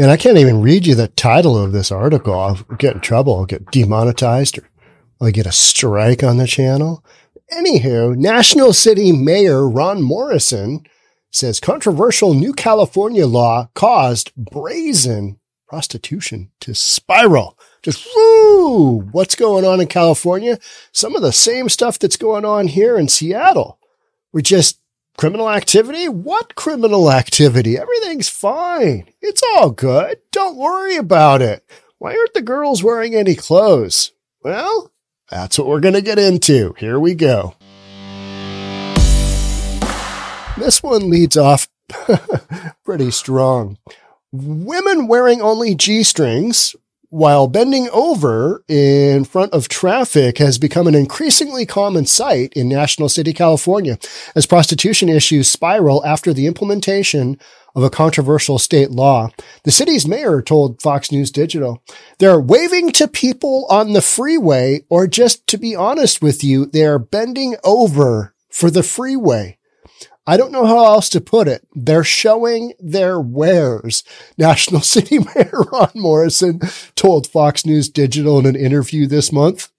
And I can't even read you the title of this article. I'll get in trouble. I'll get demonetized or I'll get a strike on the channel. Anywho, National City Mayor Ron Morrison says controversial new California law caused brazen prostitution to spiral. Just woo! What's going on in California? Some of the same stuff that's going on here in Seattle. We're just criminal activity? What criminal activity? Everything's fine. It's all good. Don't worry about it. Why aren't the girls wearing any clothes? Well, that's what we're going to get into. Here we go. This one leads off pretty strong. Women wearing only G strings while bending over in front of traffic has become an increasingly common sight in National City, California, as prostitution issues spiral after the implementation of a controversial state law. The city's mayor told Fox News Digital, they're waving to people on the freeway, or just to be honest with you, they're bending over for the freeway. I don't know how else to put it. They're showing their wares. National City Mayor Ron Morrison told Fox News Digital in an interview this month.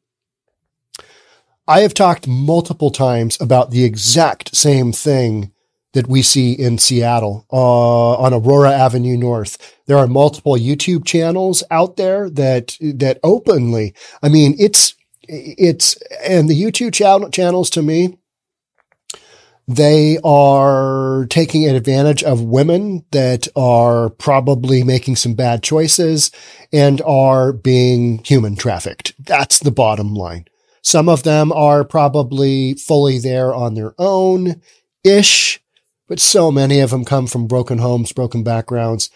I have talked multiple times about the exact same thing that we see in Seattle uh, on Aurora Avenue North. There are multiple YouTube channels out there that that openly. I mean, it's it's and the YouTube channel channels to me they are taking advantage of women that are probably making some bad choices and are being human trafficked. That's the bottom line. Some of them are probably fully there on their own ish, but so many of them come from broken homes, broken backgrounds.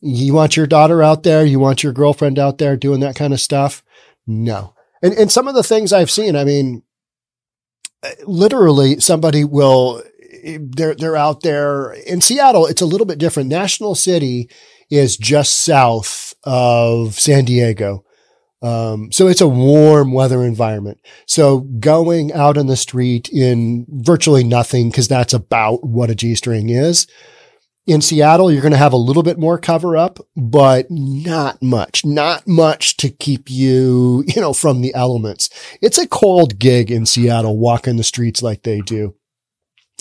You want your daughter out there? You want your girlfriend out there doing that kind of stuff? No. And, and some of the things I've seen, I mean, literally somebody will they're they're out there in Seattle. It's a little bit different. National City is just south of San Diego. Um, so it's a warm weather environment. So going out on the street in virtually nothing, because that's about what a G string is. In Seattle, you're going to have a little bit more cover up, but not much, not much to keep you, you know, from the elements. It's a cold gig in Seattle, walking the streets like they do.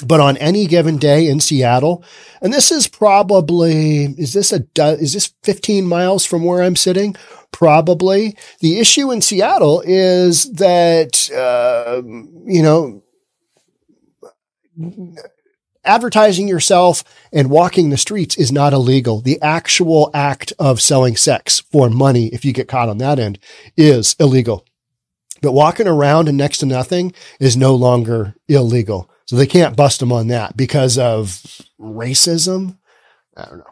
But on any given day in Seattle, and this is probably, is this a, is this 15 miles from where I'm sitting? Probably. The issue in Seattle is that, uh, you know, advertising yourself and walking the streets is not illegal. The actual act of selling sex for money, if you get caught on that end, is illegal. But walking around and next to nothing is no longer illegal. So they can't bust them on that because of racism. I don't know.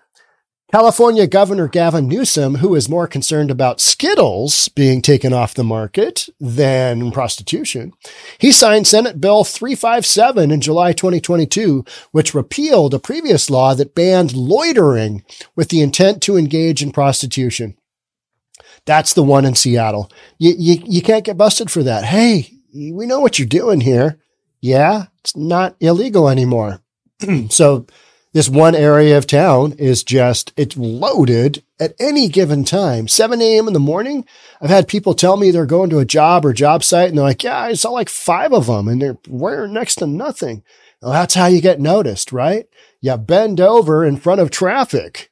California Governor Gavin Newsom, who is more concerned about Skittles being taken off the market than prostitution, he signed Senate Bill 357 in July 2022, which repealed a previous law that banned loitering with the intent to engage in prostitution. That's the one in Seattle. You, you, you can't get busted for that. Hey, we know what you're doing here. Yeah, it's not illegal anymore. so this one area of town is just, it's loaded at any given time. 7 a.m. in the morning. I've had people tell me they're going to a job or job site and they're like, yeah, I saw like five of them and they're wearing next to nothing. Well, that's how you get noticed, right? You bend over in front of traffic.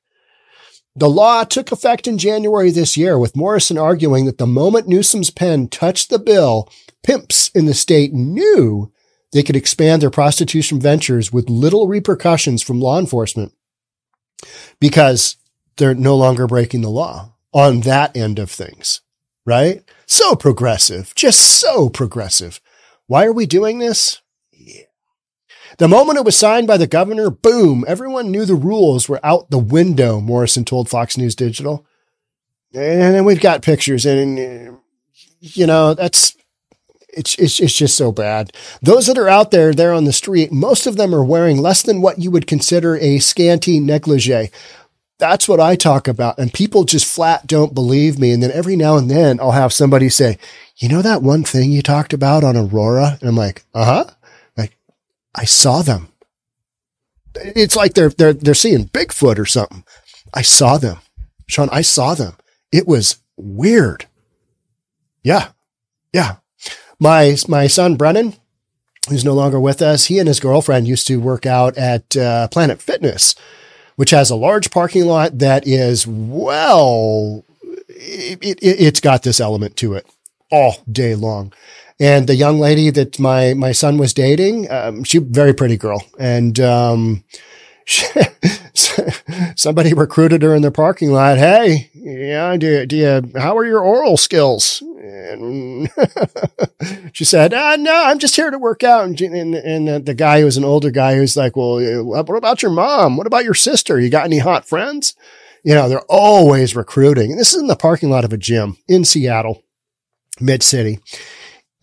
The law took effect in January this year, with Morrison arguing that the moment Newsom's pen touched the bill, pimps in the state knew they could expand their prostitution ventures with little repercussions from law enforcement because they're no longer breaking the law on that end of things, right? So progressive, just so progressive. Why are we doing this? The moment it was signed by the governor, boom, everyone knew the rules were out the window, Morrison told Fox News Digital. And then we've got pictures and, you know, that's, it's, it's, it's just so bad. Those that are out there, there on the street, most of them are wearing less than what you would consider a scanty negligee. That's what I talk about. And people just flat don't believe me. And then every now and then I'll have somebody say, you know, that one thing you talked about on Aurora? And I'm like, uh huh. Like I saw them. It's like they're, they're, they're seeing Bigfoot or something. I saw them. Sean, I saw them. It was weird. Yeah. Yeah. My, my son, Brennan, who's no longer with us, he and his girlfriend used to work out at uh, Planet Fitness, which has a large parking lot that is well, it, it, it's got this element to it all day long. And the young lady that my, my son was dating, um, she very pretty girl. And, um, somebody recruited her in the parking lot. Hey, yeah, do, do you, how are your oral skills? And she said, ah, no, I'm just here to work out. And, and, and the guy who was an older guy who's like, well, what about your mom? What about your sister? You got any hot friends? You know, they're always recruiting. And this is in the parking lot of a gym in Seattle, mid city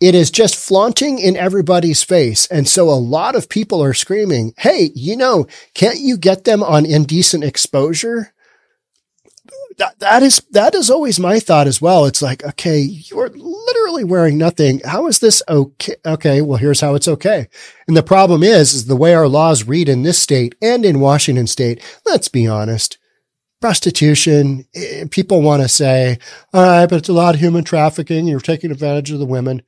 it is just flaunting in everybody's face. And so a lot of people are screaming, Hey, you know, can't you get them on indecent exposure? That, that is, that is always my thought as well. It's like, okay, you are literally wearing nothing. How is this okay? Okay. Well, here's how it's okay. And the problem is, is the way our laws read in this state and in Washington state. Let's be honest prostitution. Eh, people want to say, all right, but it's a lot of human trafficking. You're taking advantage of the women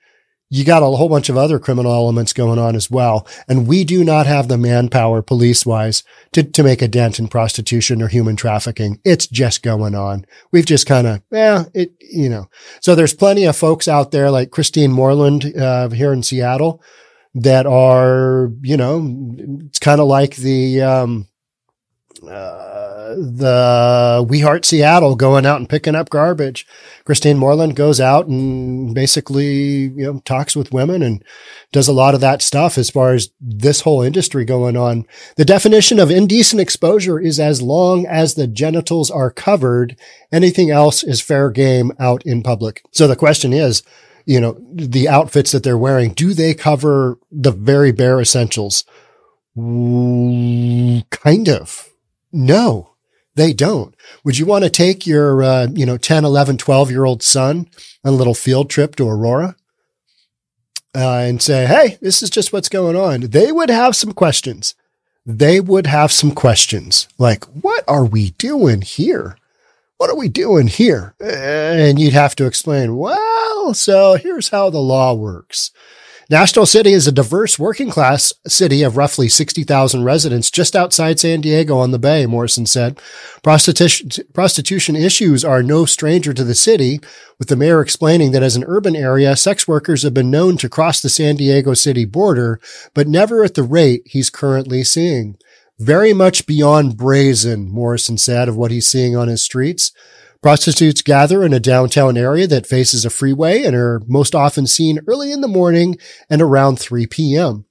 you got a whole bunch of other criminal elements going on as well. And we do not have the manpower police wise to, to make a dent in prostitution or human trafficking. It's just going on. We've just kind of, yeah, it, you know, so there's plenty of folks out there like Christine Moreland, uh, here in Seattle that are, you know, it's kind of like the, um, uh, the We Heart Seattle going out and picking up garbage. Christine Moreland goes out and basically, you know, talks with women and does a lot of that stuff as far as this whole industry going on. The definition of indecent exposure is as long as the genitals are covered. Anything else is fair game out in public. So the question is, you know, the outfits that they're wearing, do they cover the very bare essentials? Kind of. No. They don't. Would you want to take your, uh, you know, 10, 11, 12 year old son on a little field trip to Aurora uh, and say, Hey, this is just what's going on. They would have some questions. They would have some questions like, what are we doing here? What are we doing here? And you'd have to explain, well, so here's how the law works. National City is a diverse working class city of roughly 60,000 residents just outside San Diego on the Bay, Morrison said. Prostitution, prostitution issues are no stranger to the city, with the mayor explaining that as an urban area, sex workers have been known to cross the San Diego city border, but never at the rate he's currently seeing. Very much beyond brazen, Morrison said, of what he's seeing on his streets. Prostitutes gather in a downtown area that faces a freeway and are most often seen early in the morning and around 3 p.m.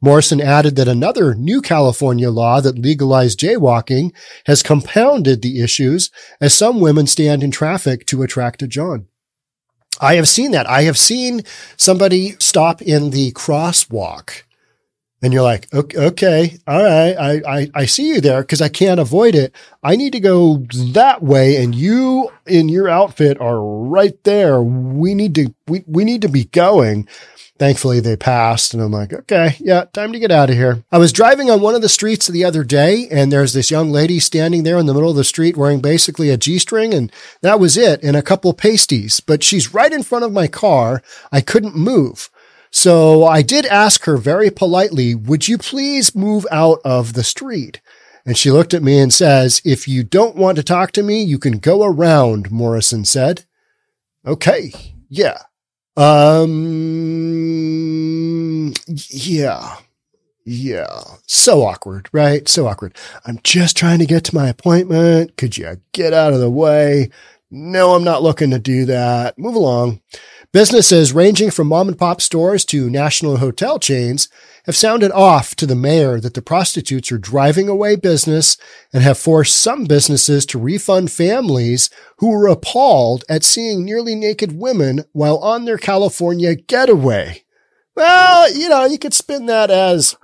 Morrison added that another new California law that legalized jaywalking has compounded the issues as some women stand in traffic to attract a John. I have seen that. I have seen somebody stop in the crosswalk and you're like, okay, okay all right, I, I, I see you there because I can't avoid it. I need to go that way, and you in your outfit are right there. We need to we, we need to be going. Thankfully, they passed, and I'm like, okay, yeah, time to get out of here. I was driving on one of the streets the other day, and there's this young lady standing there in the middle of the street wearing basically a G string, and that was it, and a couple pasties. But she's right in front of my car. I couldn't move. So I did ask her very politely, would you please move out of the street? And she looked at me and says, if you don't want to talk to me, you can go around, Morrison said. Okay. Yeah. Um, yeah. Yeah. So awkward, right? So awkward. I'm just trying to get to my appointment. Could you get out of the way? No, I'm not looking to do that. Move along. Businesses ranging from mom and pop stores to national hotel chains have sounded off to the mayor that the prostitutes are driving away business and have forced some businesses to refund families who were appalled at seeing nearly naked women while on their California getaway. Well, you know, you could spin that as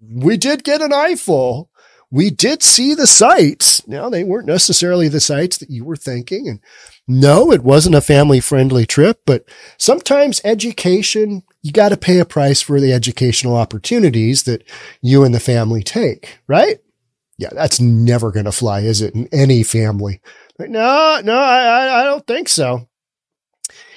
we did get an eyeful. We did see the sights. Now, they weren't necessarily the sights that you were thinking. And no, it wasn't a family friendly trip, but sometimes education, you got to pay a price for the educational opportunities that you and the family take, right? Yeah, that's never going to fly, is it? In any family. No, no, I, I don't think so.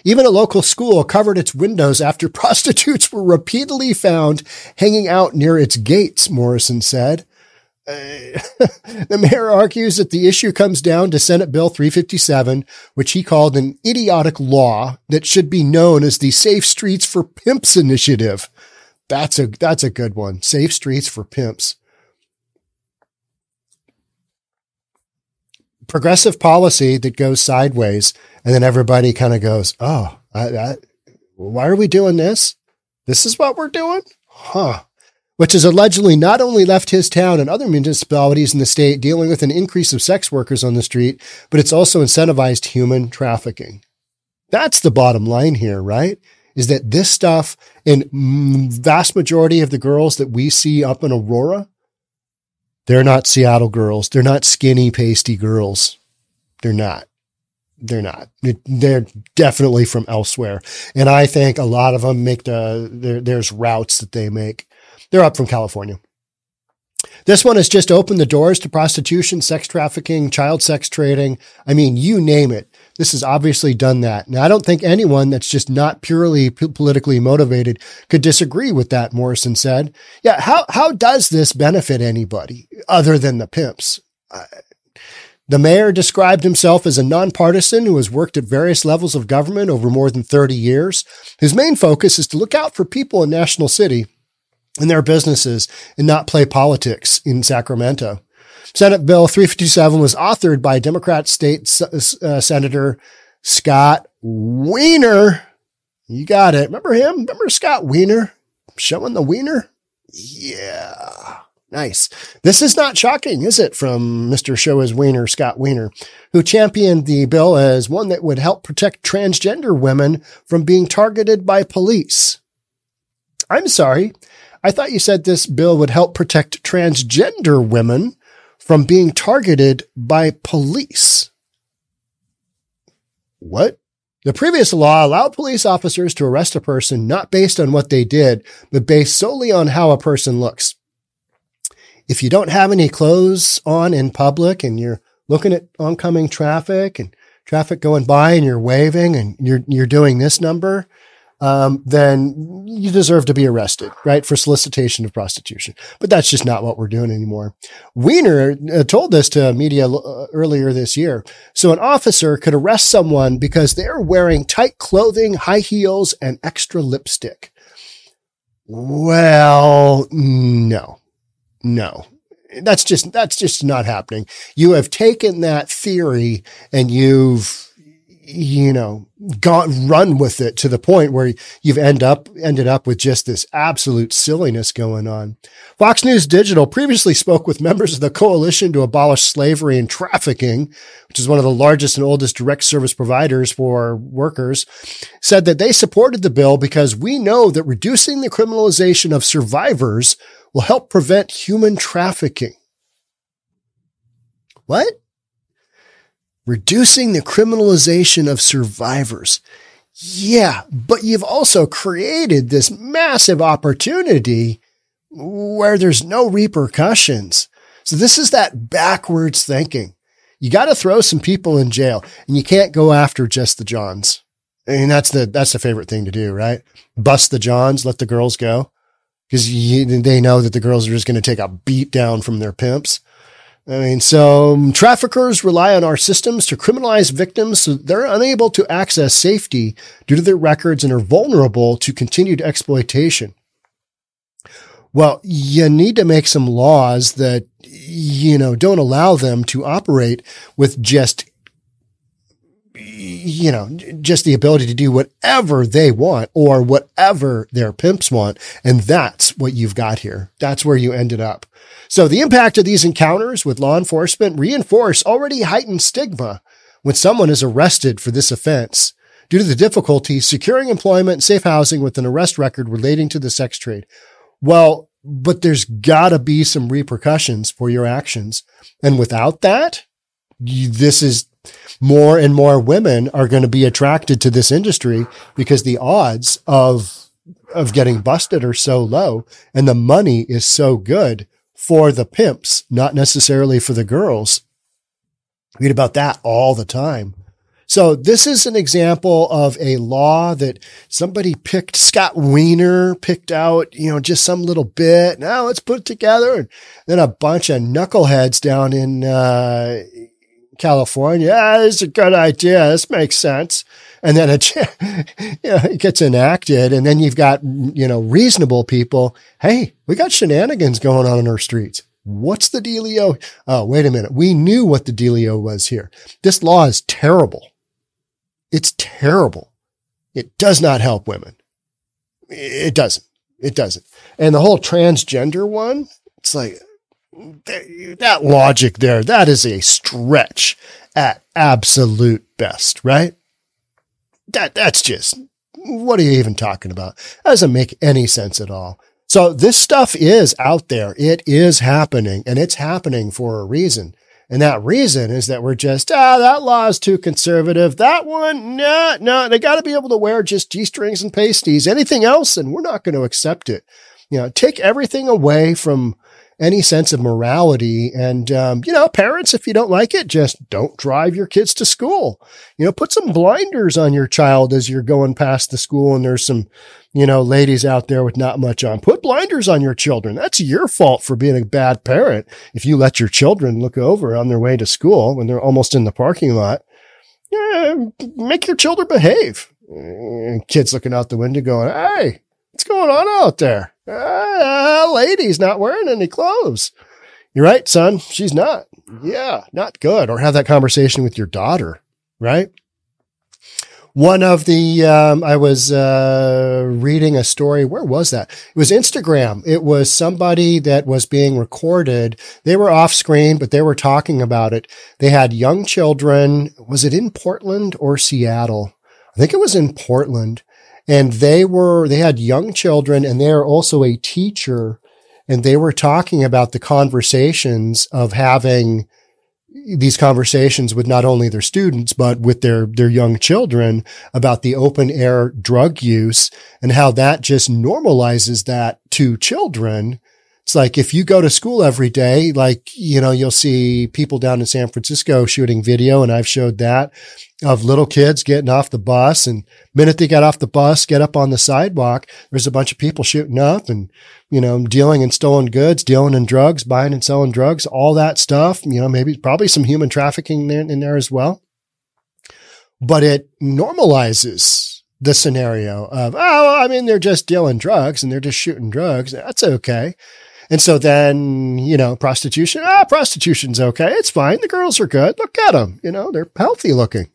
Even a local school covered its windows after prostitutes were repeatedly found hanging out near its gates, Morrison said. Uh, the mayor argues that the issue comes down to Senate Bill 357, which he called an idiotic law that should be known as the Safe Streets for Pimps initiative. That's a that's a good one. Safe Streets for Pimps. Progressive policy that goes sideways, and then everybody kind of goes, "Oh, I, I, why are we doing this? This is what we're doing, huh?" Which has allegedly not only left his town and other municipalities in the state dealing with an increase of sex workers on the street, but it's also incentivized human trafficking. That's the bottom line here, right? Is that this stuff in vast majority of the girls that we see up in Aurora, they're not Seattle girls. They're not skinny, pasty girls. They're not. They're not. They're definitely from elsewhere. And I think a lot of them make the, there's routes that they make they're up from California. This one has just opened the doors to prostitution, sex trafficking, child sex trading. I mean, you name it. This has obviously done that. Now, I don't think anyone that's just not purely p- politically motivated could disagree with that, Morrison said. Yeah, how, how does this benefit anybody other than the pimps? Uh, the mayor described himself as a nonpartisan who has worked at various levels of government over more than 30 years. His main focus is to look out for people in National City in their businesses and not play politics in Sacramento. Senate Bill 357 was authored by Democrat State uh, Senator Scott Wiener. You got it. Remember him? Remember Scott Wiener showing the wiener? Yeah. Nice. This is not shocking, is it, from Mr. Show His Wiener, Scott Wiener, who championed the bill as one that would help protect transgender women from being targeted by police. I'm sorry. I thought you said this bill would help protect transgender women from being targeted by police. What? The previous law allowed police officers to arrest a person not based on what they did, but based solely on how a person looks. If you don't have any clothes on in public and you're looking at oncoming traffic and traffic going by and you're waving and you're, you're doing this number, um, then you deserve to be arrested, right, for solicitation of prostitution. But that's just not what we're doing anymore. Wiener uh, told this to media uh, earlier this year. So an officer could arrest someone because they're wearing tight clothing, high heels, and extra lipstick. Well, no, no. That's just, that's just not happening. You have taken that theory and you've, you know, gone run with it to the point where you've end up ended up with just this absolute silliness going on. Fox News Digital previously spoke with members of the coalition to abolish slavery and trafficking, which is one of the largest and oldest direct service providers for workers, said that they supported the bill because we know that reducing the criminalization of survivors will help prevent human trafficking. What? Reducing the criminalization of survivors. Yeah, but you've also created this massive opportunity where there's no repercussions. So this is that backwards thinking. You got to throw some people in jail and you can't go after just the Johns. I mean, that's the, that's the favorite thing to do, right? Bust the Johns, let the girls go because they know that the girls are just going to take a beat down from their pimps. I mean, so traffickers rely on our systems to criminalize victims so they're unable to access safety due to their records and are vulnerable to continued exploitation. Well, you need to make some laws that, you know, don't allow them to operate with just you know, just the ability to do whatever they want or whatever their pimps want. And that's what you've got here. That's where you ended up. So the impact of these encounters with law enforcement reinforce already heightened stigma when someone is arrested for this offense due to the difficulty securing employment and safe housing with an arrest record relating to the sex trade. Well, but there's gotta be some repercussions for your actions. And without that, you, this is more and more women are going to be attracted to this industry because the odds of of getting busted are so low and the money is so good for the pimps, not necessarily for the girls. Read about that all the time. So this is an example of a law that somebody picked, Scott Wiener picked out, you know, just some little bit. Now let's put it together. And then a bunch of knuckleheads down in, uh, California. Yeah, this is a good idea. This makes sense. And then it, you know, it gets enacted. And then you've got, you know, reasonable people. Hey, we got shenanigans going on in our streets. What's the dealio? Oh, wait a minute. We knew what the dealio was here. This law is terrible. It's terrible. It does not help women. It doesn't. It doesn't. And the whole transgender one, it's like that logic there, that is a stretch at absolute best, right? That, that's just, what are you even talking about? That doesn't make any sense at all. So this stuff is out there. It is happening and it's happening for a reason. And that reason is that we're just, ah, that law is too conservative. That one, no, no, they got to be able to wear just G strings and pasties. Anything else, and we're not going to accept it. You know, take everything away from any sense of morality. And, um, you know, parents, if you don't like it, just don't drive your kids to school. You know, put some blinders on your child as you're going past the school and there's some, you know, ladies out there with not much on. Put blinders on your children. That's your fault for being a bad parent. If you let your children look over on their way to school when they're almost in the parking lot, make your children behave. And kids looking out the window going, Hey, what's going on out there? Ah, lady's not wearing any clothes. You're right, son. She's not. Yeah, not good. Or have that conversation with your daughter, right? One of the, um, I was uh, reading a story. Where was that? It was Instagram. It was somebody that was being recorded. They were off screen, but they were talking about it. They had young children. Was it in Portland or Seattle? I think it was in Portland and they were, they had young children and they're also a teacher and they were talking about the conversations of having these conversations with not only their students, but with their, their young children about the open air drug use and how that just normalizes that to children it's like if you go to school every day, like, you know, you'll see people down in San Francisco shooting video, and I've showed that of little kids getting off the bus. And minute they get off the bus, get up on the sidewalk, there's a bunch of people shooting up and, you know, dealing in stolen goods, dealing in drugs, buying and selling drugs, all that stuff. You know, maybe probably some human trafficking in, in there as well. But it normalizes the scenario of, oh, I mean, they're just dealing drugs and they're just shooting drugs. That's okay. And so then, you know, prostitution, ah, prostitution's okay. It's fine. The girls are good. Look at them. You know, they're healthy looking.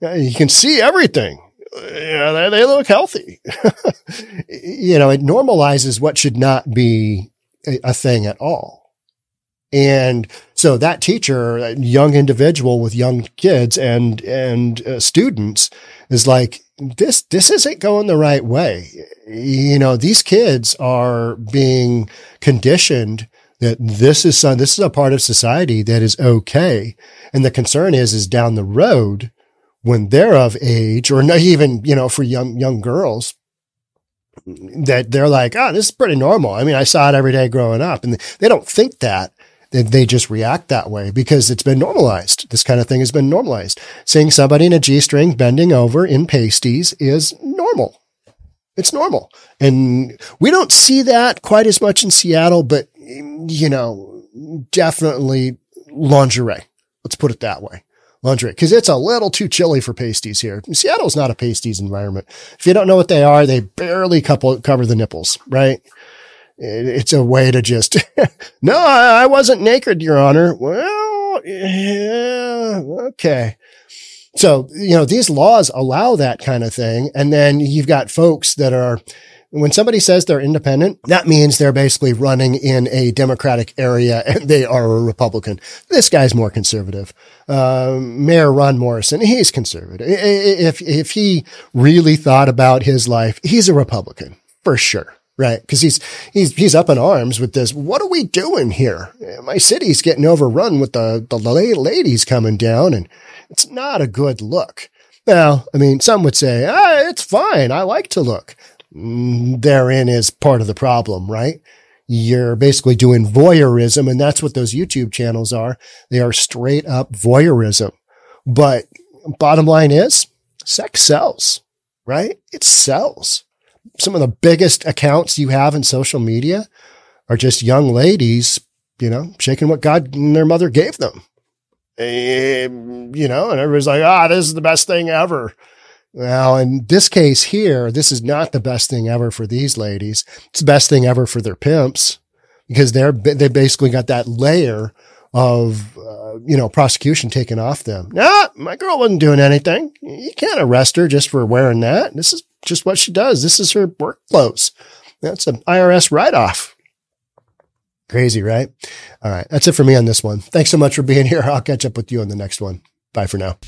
You can see everything. Yeah, they, they look healthy. you know, it normalizes what should not be a, a thing at all. And so that teacher, that young individual with young kids and, and uh, students is like, this, this isn't going the right way. You know, these kids are being conditioned that this is some, this is a part of society that is okay. And the concern is, is down the road when they're of age or not even, you know, for young, young girls that they're like, oh, this is pretty normal. I mean, I saw it every day growing up and they don't think that they just react that way because it's been normalized. This kind of thing has been normalized. Seeing somebody in a G string bending over in pasties is normal. It's normal. And we don't see that quite as much in Seattle, but you know, definitely lingerie. Let's put it that way. Lingerie. Cause it's a little too chilly for pasties here. Seattle's not a pasties environment. If you don't know what they are, they barely couple, cover the nipples, right? It's a way to just, no, I wasn't naked, your honor. Well, yeah, okay. So, you know, these laws allow that kind of thing. And then you've got folks that are, when somebody says they're independent, that means they're basically running in a Democratic area and they are a Republican. This guy's more conservative. Uh, Mayor Ron Morrison, he's conservative. If, if he really thought about his life, he's a Republican for sure right? Because he's he's he's up in arms with this. What are we doing here? My city's getting overrun with the the ladies coming down, and it's not a good look. Now, I mean, some would say, ah, it's fine. I like to look. Mm, therein is part of the problem, right? you're basically doing voyeurism. And that's what those YouTube channels are. They are straight up voyeurism. But bottom line is sex sells, right? It sells. Some of the biggest accounts you have in social media are just young ladies, you know, shaking what God and their mother gave them. And, you know, and everybody's like, ah, this is the best thing ever. Well, in this case here, this is not the best thing ever for these ladies. It's the best thing ever for their pimps because they're, they basically got that layer of, uh, you know, prosecution taken off them. Nah, my girl wasn't doing anything. You can't arrest her just for wearing that. This is just what she does. This is her work clothes. That's an IRS write off. Crazy, right? All right. That's it for me on this one. Thanks so much for being here. I'll catch up with you on the next one. Bye for now.